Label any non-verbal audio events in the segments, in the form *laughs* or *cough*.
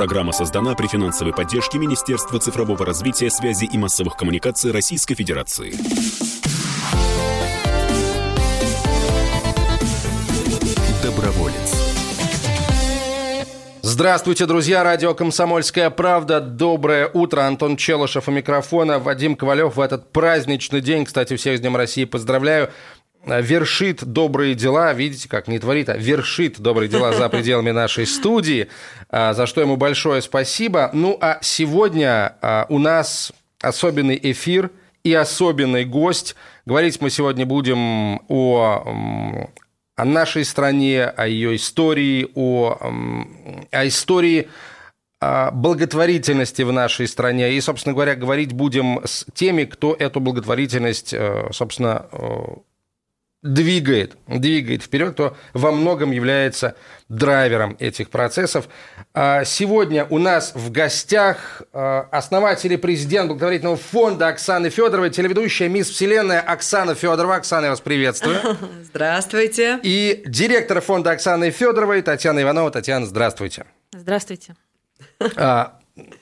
Программа создана при финансовой поддержке Министерства цифрового развития, связи и массовых коммуникаций Российской Федерации. Доброволец. Здравствуйте, друзья. Радио «Комсомольская правда». Доброе утро. Антон Челышев у микрофона. Вадим Ковалев в этот праздничный день, кстати, всех с Днем России поздравляю, вершит добрые дела, видите, как не творит, а вершит добрые дела за *laughs* пределами нашей студии, а, за что ему большое спасибо. Ну, а сегодня а, у нас особенный эфир и особенный гость. Говорить мы сегодня будем о о нашей стране, о ее истории, о, о истории благотворительности в нашей стране. И, собственно говоря, говорить будем с теми, кто эту благотворительность, э, собственно, э, двигает, двигает вперед, то во многом является драйвером этих процессов. А сегодня у нас в гостях а, основатель и президент благотворительного фонда Оксана Федорова, телеведущая «Мисс Вселенная» Оксана Федорова. Оксана, я вас приветствую. *laughs* Здравствуйте. И директор фонда Оксаны Федоровой Татьяна Иванова. Татьяна, здравствуйте. Здравствуйте.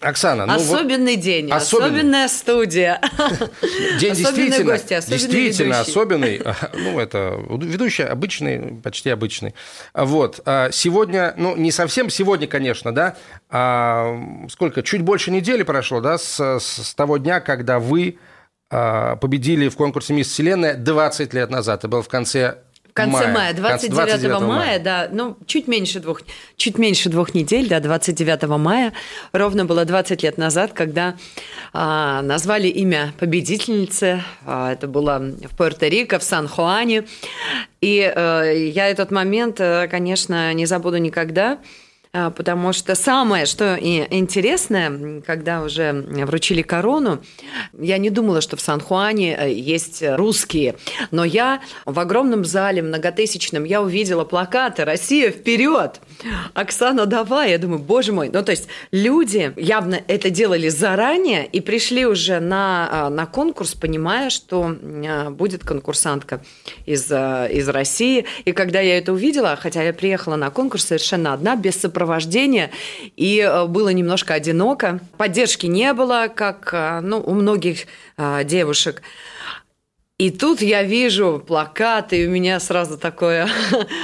А, Оксана, ну особенный вот день, особенный. особенная студия, день действительно, гости, действительно ведущий. особенный. Ну это ведущий обычный, почти обычный. Вот а сегодня, ну не совсем сегодня, конечно, да. А сколько? Чуть больше недели прошло, да, с, с того дня, когда вы а, победили в конкурсе «Мисс Вселенная» 20 лет назад. Это было в конце конце мая, мая 29, 29 мая, мая, да, ну, чуть меньше двух, чуть меньше двух недель, да, 29 мая, ровно было 20 лет назад, когда а, назвали имя победительницы, а, это было в Пуэрто-Рико, в Сан-Хуане, и а, я этот момент, э, конечно, не забуду никогда, потому что самое, что интересное, когда уже вручили корону, я не думала, что в Сан-Хуане э, есть русские, но я в огромном зале многотысячном, я увидела плакаты «Россия вперед!» Оксана, давай! Я думаю, боже мой, ну то есть люди явно это делали заранее и пришли уже на, а, на конкурс, понимая, что а, будет конкурсантка из, из России. И когда я это увидела, хотя я приехала на конкурс совершенно одна, без сопровождения, сопровождения, и э, было немножко одиноко. Поддержки не было, как э, ну, у многих э, девушек. И тут я вижу плакаты, и у меня сразу такое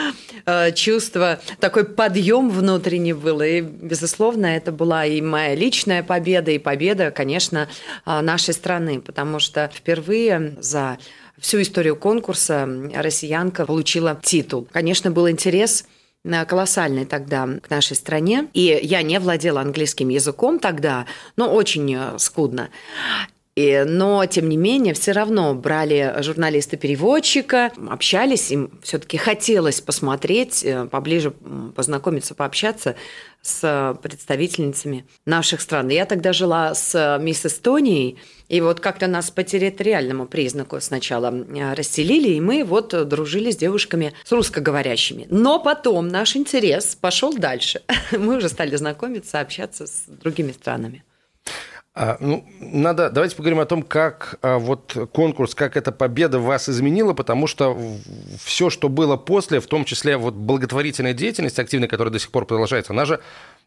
*laughs* чувство, такой подъем внутренний был. И, безусловно, это была и моя личная победа, и победа, конечно, нашей страны, потому что впервые за всю историю конкурса россиянка получила титул. Конечно, был интерес колоссальный тогда к нашей стране. И я не владела английским языком тогда, но очень э, скудно. И, но, тем не менее, все равно брали журналиста-переводчика, общались, им все-таки хотелось посмотреть, э, поближе познакомиться, пообщаться с представительницами наших стран. Я тогда жила с мисс Эстонией, и вот как-то нас по территориальному признаку сначала э, расселили, и мы вот дружили с девушками с русскоговорящими. Но потом наш интерес пошел дальше. *laughs* Мы уже стали знакомиться, общаться с другими странами. А, ну, надо, давайте поговорим о том, как а, вот конкурс, как эта победа вас изменила, потому что все, что было после, в том числе вот благотворительная деятельность активная, которая до сих пор продолжается, она же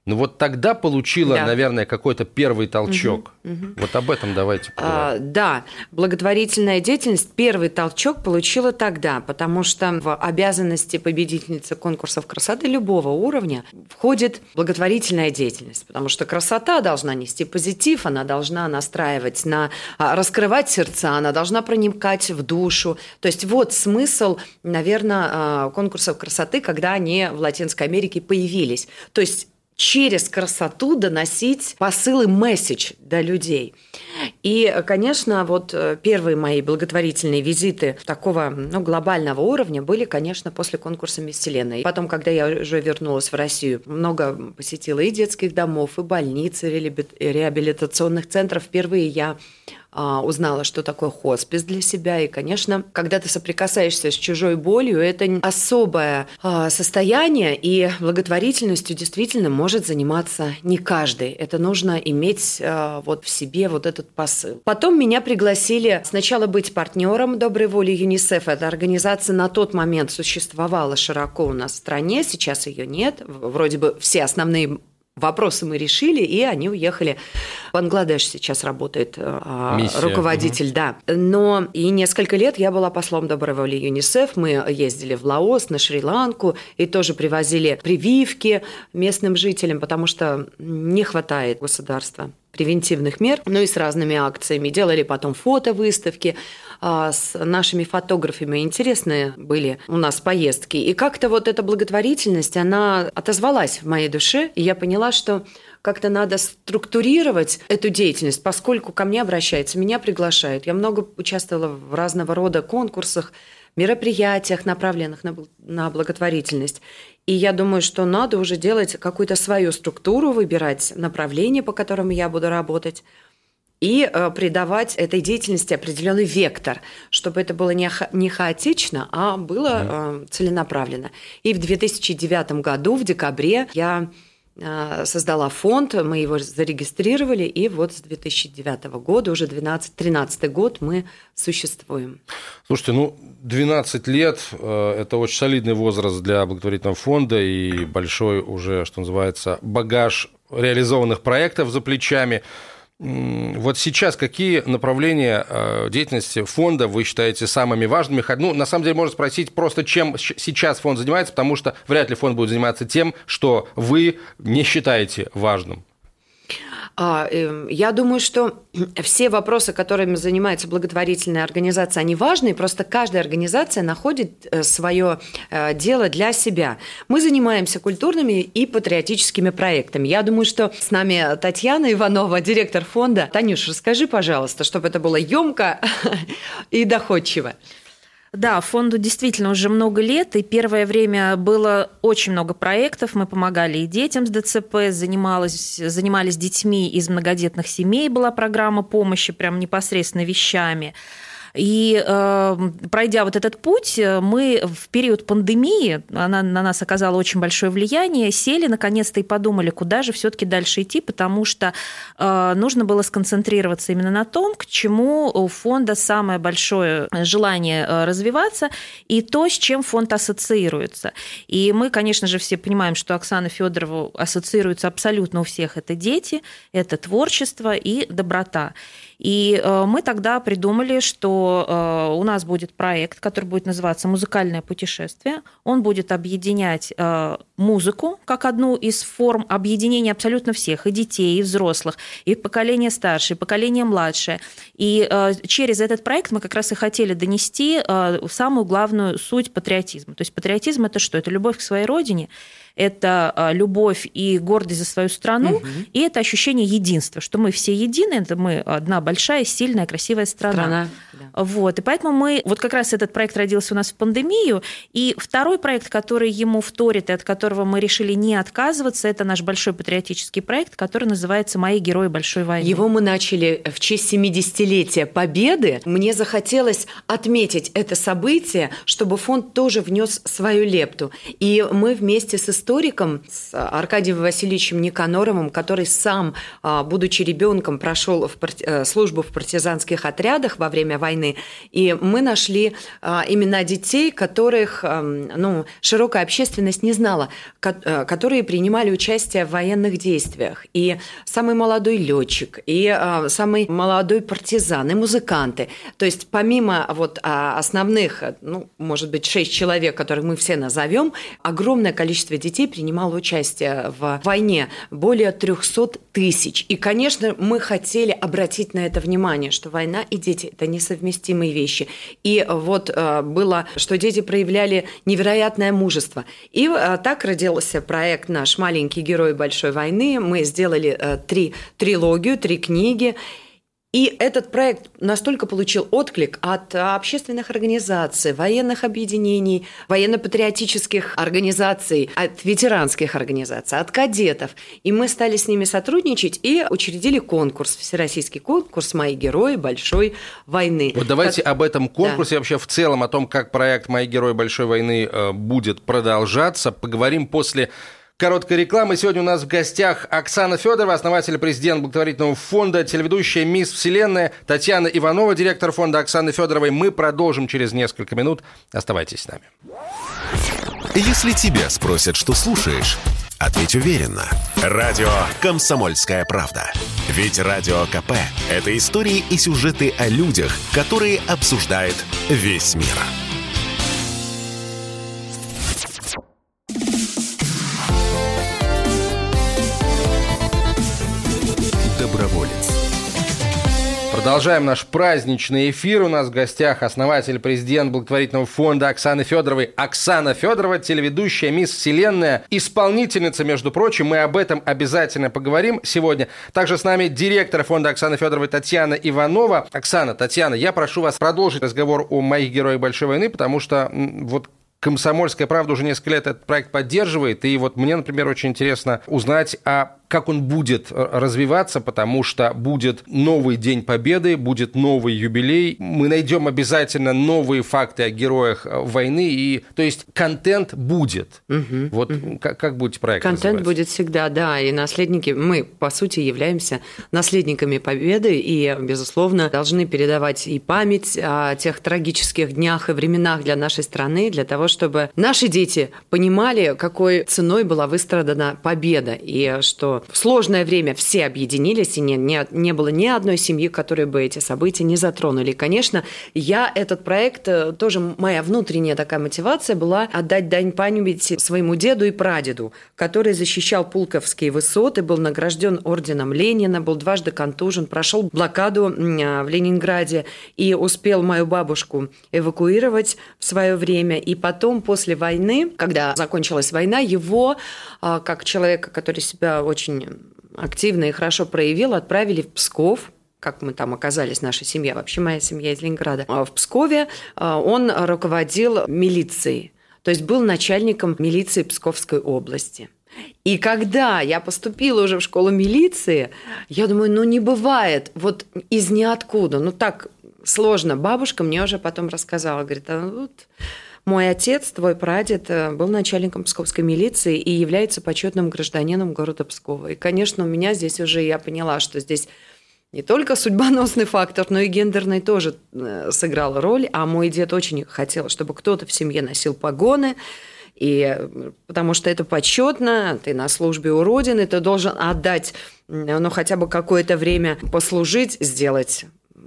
ну вот тогда получила, да. наверное, какой-то первый толчок. Угу, угу. Вот об этом давайте поговорим. А, да, благотворительная деятельность первый толчок получила тогда, потому что в обязанности победительницы конкурсов красоты любого уровня входит благотворительная деятельность, потому что красота должна нести позитив, она должна настраивать на а, раскрывать сердца, она должна проникать в душу. То есть вот смысл, наверное, а, конкурсов красоты, когда они в Латинской Америке появились. То есть через красоту доносить посылы, месседж до людей. И, конечно, вот э, первые мои благотворительные визиты такого ну, глобального уровня были, конечно, после конкурса «Мисс Вселенная». Потом, когда я уже вернулась в Россию, много посетила и детских домов, и больниц, и реабилитационных центров. Впервые я узнала, что такое хоспис для себя. И, конечно, когда ты соприкасаешься с чужой болью, это особое а, состояние, и благотворительностью действительно может заниматься не каждый. Это нужно иметь а, вот в себе вот этот посыл. Потом меня пригласили сначала быть партнером доброй воли ЮНИСЕФ. Эта организация на тот момент существовала широко у нас в стране, сейчас ее нет. Вроде бы все основные вопросы мы решили, и они уехали. Бангладеш сейчас работает э, Миссия. руководитель, угу. да. Но и несколько лет я была послом доброй воли ЮНИСЕФ. Мы ездили в Лаос, на Шри-Ланку, и тоже привозили прививки местным жителям, потому что не хватает государства превентивных мер, ну и с разными акциями. Делали потом фото-выставки а, с нашими фотографами. Интересные были у нас поездки. И как-то вот эта благотворительность, она отозвалась в моей душе, и я поняла, что как-то надо структурировать эту деятельность, поскольку ко мне обращаются, меня приглашают. Я много участвовала в разного рода конкурсах, мероприятиях, направленных на, на благотворительность. И я думаю, что надо уже делать какую-то свою структуру, выбирать направление, по которому я буду работать, и э, придавать этой деятельности определенный вектор, чтобы это было не, ха- не хаотично, а было э, целенаправленно. И в 2009 году, в декабре, я создала фонд, мы его зарегистрировали, и вот с 2009 года, уже 12-13 год мы существуем. Слушайте, ну 12 лет э, – это очень солидный возраст для благотворительного фонда и большой уже, что называется, багаж реализованных проектов за плечами. Вот сейчас какие направления э, деятельности фонда вы считаете самыми важными? Ну, на самом деле, можно спросить просто, чем сейчас фонд занимается, потому что вряд ли фонд будет заниматься тем, что вы не считаете важным. А, эм, я думаю, что *clears throat* все вопросы, которыми занимается благотворительная организация, они важны, просто каждая организация находит э, свое э, дело для себя. Мы занимаемся культурными и патриотическими проектами. Я думаю, что с нами Татьяна Иванова, директор фонда. Танюш, расскажи, пожалуйста, чтобы это было емко *laughs* и доходчиво. Да, фонду действительно уже много лет, и первое время было очень много проектов. Мы помогали и детям с ДЦП, занимались, занимались детьми из многодетных семей, была программа помощи прям непосредственно вещами. И э, пройдя вот этот путь, мы в период пандемии, она на нас оказала очень большое влияние, сели наконец-то и подумали, куда же все-таки дальше идти, потому что э, нужно было сконцентрироваться именно на том, к чему у фонда самое большое желание э, развиваться и то, с чем фонд ассоциируется. И мы, конечно же, все понимаем, что Оксана Федорова ассоциируется абсолютно у всех. Это дети, это творчество и доброта. И э, мы тогда придумали, что э, у нас будет проект, который будет называться «Музыкальное путешествие». Он будет объединять э, музыку как одну из форм объединения абсолютно всех, и детей, и взрослых, и поколение старшее, и поколение младшее. И через этот проект мы как раз и хотели донести самую главную суть патриотизма. То есть патриотизм – это что? Это любовь к своей родине – это а, любовь и гордость за свою страну, угу. и это ощущение единства, что мы все едины, это мы одна большая, сильная, красивая страна. страна да. Вот, и поэтому мы, вот как раз этот проект родился у нас в пандемию, и второй проект, который ему вторит, и от которого мы решили не отказываться, это наш большой патриотический проект, который называется «Мои герои большой войны». Его мы начали в честь 70-летия Победы. Мне захотелось отметить это событие, чтобы фонд тоже внес свою лепту. И мы вместе с историком, с Аркадием Васильевичем Никаноровым, который сам, а, будучи ребенком, прошел в э, службу в партизанских отрядах во время войны. И мы нашли а, имена детей, которых ну, широкая общественность не знала, э, которые принимали участие в военных действиях. И самый молодой летчик, и а, самый молодой партизан, и музыканты. То есть помимо вот основных, ну, может быть, шесть человек, которых мы все назовем, огромное количество детей детей принимало участие в войне, более 300 тысяч. И, конечно, мы хотели обратить на это внимание, что война и дети – это несовместимые вещи. И вот э, было, что дети проявляли невероятное мужество. И э, так родился проект наш «Маленький герой большой войны». Мы сделали э, три трилогию, три книги. И этот проект настолько получил отклик от общественных организаций, военных объединений, военно-патриотических организаций, от ветеранских организаций, от кадетов. И мы стали с ними сотрудничать и учредили конкурс, всероссийский конкурс «Мои герои большой войны». Вот давайте как... об этом конкурсе, да. вообще в целом, о том, как проект «Мои герои большой войны» э, будет продолжаться, поговорим после Короткая реклама. Сегодня у нас в гостях Оксана Федорова, основатель и президент благотворительного фонда, телеведущая «Мисс Вселенная», Татьяна Иванова, директор фонда Оксаны Федоровой. Мы продолжим через несколько минут. Оставайтесь с нами. Если тебя спросят, что слушаешь, Ответь уверенно. Радио «Комсомольская правда». Ведь Радио КП – это истории и сюжеты о людях, которые обсуждает весь мир. Продолжаем наш праздничный эфир. У нас в гостях основатель, президент благотворительного фонда Оксана Федоровой. Оксана Федорова, телеведущая «Мисс Вселенная», исполнительница, между прочим. Мы об этом обязательно поговорим сегодня. Также с нами директор фонда Оксаны Федоровой Татьяна Иванова. Оксана, Татьяна, я прошу вас продолжить разговор о моих героях Большой войны, потому что вот Комсомольская правда уже несколько лет этот проект поддерживает. И вот мне, например, очень интересно узнать, а как он будет развиваться, потому что будет новый День Победы, будет новый юбилей. Мы найдем обязательно новые факты о героях э, войны. И, то есть контент будет. Угу, вот угу. Как, как будете проект Контент называть? будет всегда, да. И наследники, мы, по сути, являемся наследниками Победы. И, безусловно, должны передавать и память о тех трагических днях и временах для нашей страны, для того, чтобы наши дети понимали, какой ценой была выстрадана победа. И что в сложное время все объединились, и не, не, не было ни одной семьи, которой бы эти события не затронули. И, конечно, я этот проект, э, тоже моя внутренняя такая мотивация была отдать дань памяти своему деду и прадеду, который защищал Пулковские высоты, был награжден орденом Ленина, был дважды контужен, прошел блокаду а, в Ленинграде и успел мою бабушку эвакуировать в свое время. И потом, после войны, когда закончилась война, его, а, как человека, который себя очень очень активно и хорошо проявил, отправили в Псков, как мы там оказались, наша семья, вообще моя семья из Ленинграда. А в Пскове а, он руководил милицией, то есть был начальником милиции Псковской области. И когда я поступила уже в школу милиции, я думаю, ну не бывает, вот из ниоткуда, ну так сложно. Бабушка мне уже потом рассказала, говорит, а вот мой отец, твой прадед, э, был начальником Псковской милиции и является почетным гражданином города Пскова. И, конечно, у меня здесь уже я поняла, что здесь не только судьбоносный фактор, но и гендерный тоже э, сыграл роль. А мой дед очень хотел, чтобы кто-то в семье носил погоны. И потому что это почетно, ты на службе у Родины, ты должен отдать, ну, хотя бы какое-то время послужить, сделать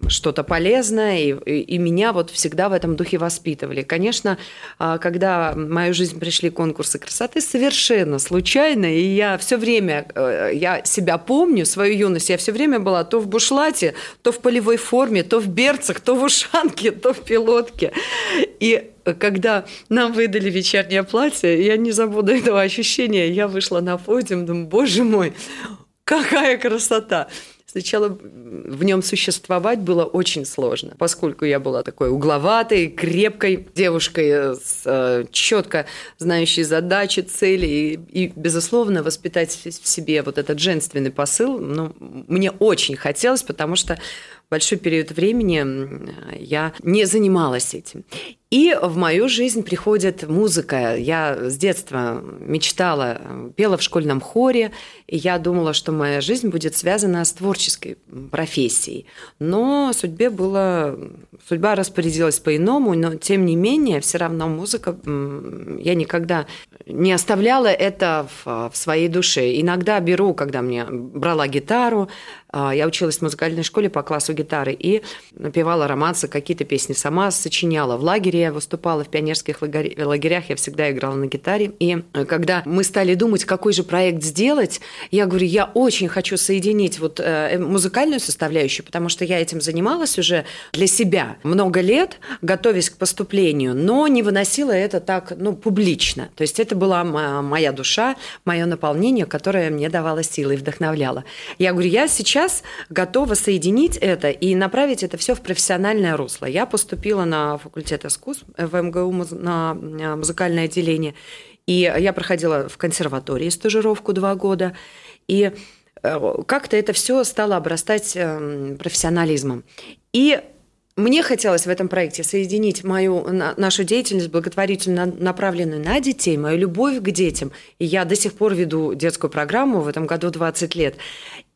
что-то полезное, и, и, меня вот всегда в этом духе воспитывали. Конечно, а, когда в мою жизнь пришли конкурсы красоты, совершенно случайно, и я все время, э, я себя помню, свою юность, я все время была то в бушлате, то в полевой форме, то в берцах, то в ушанке, *laughs* то в пилотке. И когда нам выдали вечернее платье, я не забуду этого ощущения. Я вышла на подиум, думаю, боже мой, какая красота! Сначала в нем существовать было очень сложно, поскольку я была такой угловатой, крепкой девушкой, э, с, э, четко знающей задачи, цели и, и, безусловно, воспитать в себе вот этот женственный посыл, ну, мне очень хотелось, потому что большой период времени я не занималась этим. И в мою жизнь приходит музыка. Я с детства мечтала, пела в школьном хоре, и я думала, что моя жизнь будет связана с творческой профессией. Но судьбе было... Судьба распорядилась по-иному, но тем не менее, все равно музыка... Я никогда не оставляла это в, в своей душе. Иногда беру, когда мне брала гитару, я училась в музыкальной школе по классу гитары и напевала романсы, какие-то песни сама сочиняла. В лагере я выступала, в пионерских лагерях я всегда играла на гитаре. И э, когда мы стали думать, какой же проект сделать, я говорю, я очень хочу соединить вот э, музыкальную составляющую, потому что я этим занималась уже для себя много лет, готовясь к поступлению, но не выносила это так, ну, публично. То есть это была моя душа, мое наполнение, которое мне давало силы и вдохновляло. Я говорю, я сейчас сейчас готова соединить это и направить это все в профессиональное русло. Я поступила на факультет искусств в МГУ на э, музыкальное отделение, и я проходила в консерватории стажировку два года, и э, как-то это все стало обрастать эм, профессионализмом. И мне хотелось в этом проекте соединить мою, нашу деятельность благотворительно направленную на детей, мою любовь к детям. И я до сих пор веду детскую программу, в этом году 20 лет.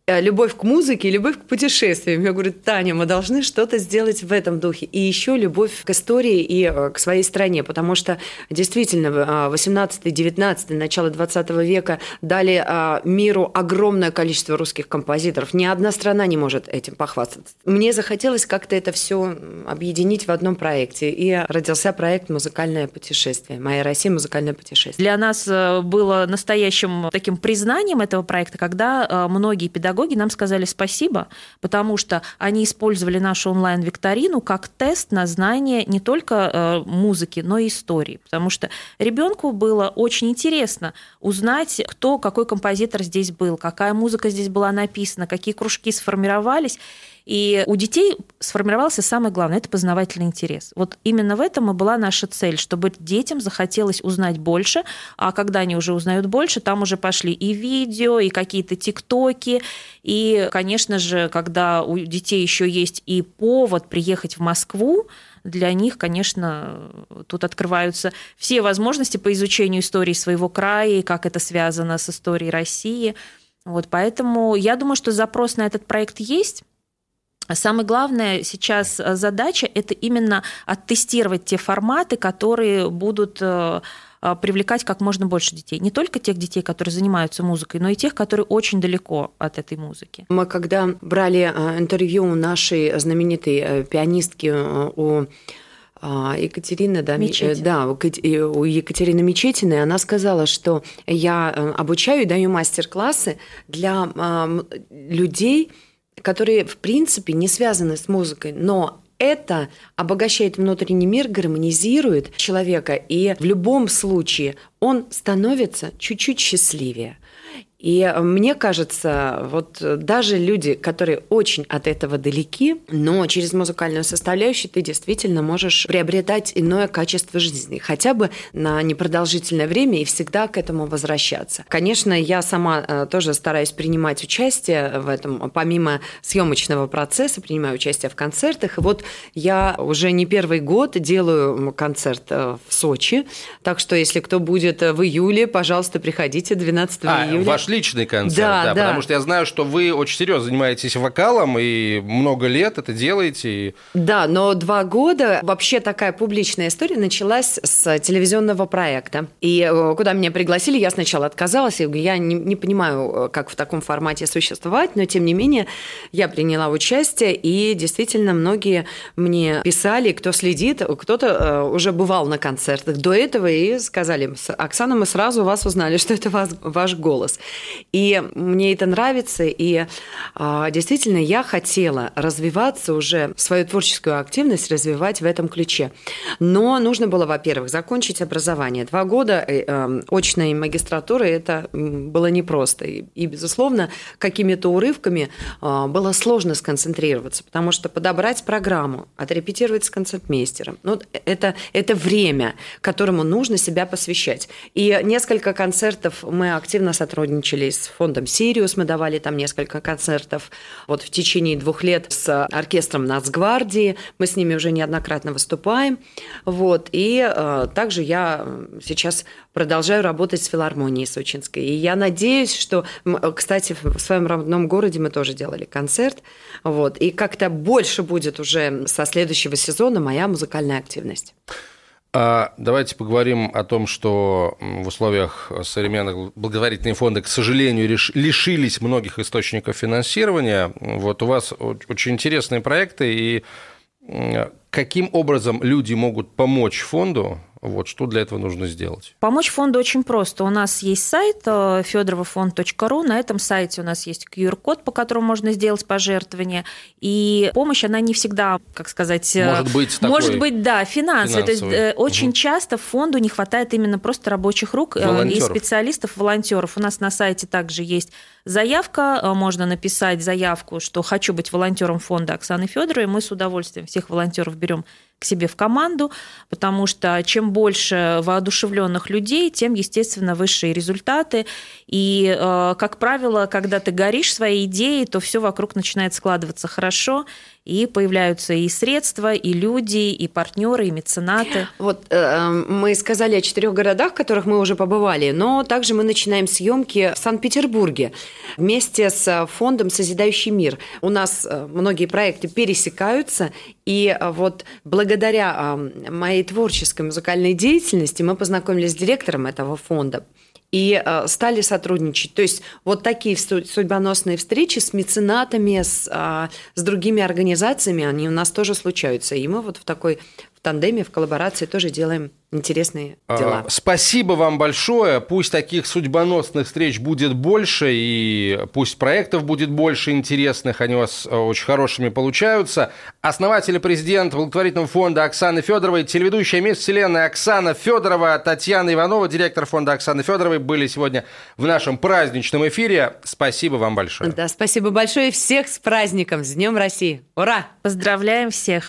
Э, любовь к музыке и любовь к путешествиям. Я говорю, Таня, мы должны что-то сделать в этом духе. И еще любовь к истории и э, к своей стране, потому что действительно 18-19, э, начало 20 века дали миру огромное количество русских композиторов. Ни одна страна не может этим похвастаться. Мне захотелось как-то это все объединить в одном проекте. И родился проект «Музыкальное путешествие». «Моя Россия. Музыкальное путешествие». Для нас было настоящим таким признанием этого проекта, когда многие педагоги педагоги нам сказали спасибо, потому что они использовали нашу онлайн-викторину как тест на знание не только э, музыки, но и истории. Потому что ребенку было очень интересно узнать, кто, какой композитор здесь был, какая музыка здесь была написана, какие кружки сформировались. И у детей сформировался самое главное – это познавательный интерес. Вот именно в этом и была наша цель, чтобы детям захотелось узнать больше, а когда они уже узнают больше, там уже пошли и видео, и какие-то тиктоки, и, конечно же, когда у детей еще есть и повод приехать в Москву, для них, конечно, тут открываются все возможности по изучению истории своего края и как это связано с историей России. Вот, поэтому я думаю, что запрос на этот проект есть. Самое главное сейчас э, задача – это именно оттестировать те форматы, которые будут э, э, привлекать как можно больше детей. Не только тех детей, которые занимаются музыкой, но и тех, которые очень далеко от этой музыки. Мы когда брали интервью у нашей знаменитой пианистки у Екатерины, да, Мечетина. да, у Екатерины Мечетиной, она сказала, что я обучаю и даю мастер-классы для людей, которые, в принципе, не связаны с музыкой, но это обогащает внутренний мир, гармонизирует человека, и в любом случае он становится чуть-чуть счастливее. И э, мне кажется, вот э, даже люди, которые очень от этого далеки, но через музыкальную составляющую ты действительно можешь приобретать иное качество жизни, хотя бы на непродолжительное время и всегда к этому возвращаться. Конечно, я сама э, тоже стараюсь принимать участие в этом, помимо съемочного процесса, принимаю участие в концертах. И вот я уже не первый год делаю концерт в Сочи, так что если кто будет в июле, пожалуйста, приходите 12 а, июля. Ваш личный концерт, да, да, да, потому что я знаю, что вы очень серьезно занимаетесь вокалом и много лет это делаете. Да, но два года вообще такая публичная история началась с телевизионного проекта. И э, куда меня пригласили, я сначала отказалась, я, я не, не понимаю, э, как в таком формате существовать, но тем не менее я приняла участие, и действительно многие мне писали, кто следит, кто-то э, уже бывал на концертах до этого и сказали, Оксана, мы сразу вас узнали, *laughs* что это ваш, ваш голос. И мне это нравится, и а, действительно я хотела развиваться уже, свою творческую активность развивать в этом ключе. Но нужно было, во-первых, закончить образование. Два года э, э, очной магистратуры это было непросто. И, безусловно, какими-то урывками а, было сложно сконцентрироваться, потому что подобрать программу, отрепетировать с концертмейстером, ну, это, это время, которому нужно себя посвящать. И несколько концертов мы активно сотрудничали работали с фондом «Сириус», мы давали там несколько концертов. Вот в течение двух лет с оркестром Нацгвардии, мы с ними уже неоднократно выступаем. Вот. И э, также я сейчас продолжаю работать с филармонией сочинской. И я надеюсь, что, кстати, в своем родном городе мы тоже делали концерт. Вот. И как-то больше будет уже со следующего сезона моя музыкальная активность. А давайте поговорим о том, что в условиях современных благотворительные фонды, к сожалению, лишились многих источников финансирования. Вот у вас очень интересные проекты, и каким образом люди могут помочь фонду вот, что для этого нужно сделать? Помочь фонду очень просто. У нас есть сайт э, федоровофонд.ру. На этом сайте у нас есть QR-код, по которому можно сделать пожертвование. И помощь, она не всегда, как сказать... Э, может быть, такой Может быть, да, финансовая. То есть э, очень угу. часто фонду не хватает именно просто рабочих рук волонтеров. и специалистов, волонтеров. У нас на сайте также есть заявка. Можно написать заявку, что хочу быть волонтером фонда Оксаны Федоровой. Мы с удовольствием всех волонтеров берем себе в команду, потому что чем больше воодушевленных людей, тем, естественно, высшие результаты. И, э, как правило, когда ты горишь своей идеей, то все вокруг начинает складываться хорошо, и появляются и средства, и люди, и партнеры, и меценаты. Вот э, мы сказали о четырех городах, в которых мы уже побывали, но также мы начинаем съемки в Санкт-Петербурге вместе с фондом «Созидающий мир». У нас э, многие проекты пересекаются, и э, вот благодаря э, моей творческой музыкальной деятельности мы познакомились с директором этого фонда и э, стали сотрудничать. То есть вот такие судьбоносные встречи с меценатами, с, э, с другими организациями, они у нас тоже случаются. И мы вот в такой тандеме, в коллаборации тоже делаем интересные а, дела. Спасибо вам большое. Пусть таких судьбоносных встреч будет больше, и пусть проектов будет больше интересных, они у вас э, очень хорошими получаются. Основатель и президент благотворительного фонда Оксаны Федоровой, телеведущая «Мисс Вселенная» Оксана Федорова, Татьяна Иванова, директор фонда Оксаны Федоровой, были сегодня в нашем праздничном эфире. Спасибо вам большое. Да, спасибо большое. Всех с праздником, с Днем России. Ура! Поздравляем всех!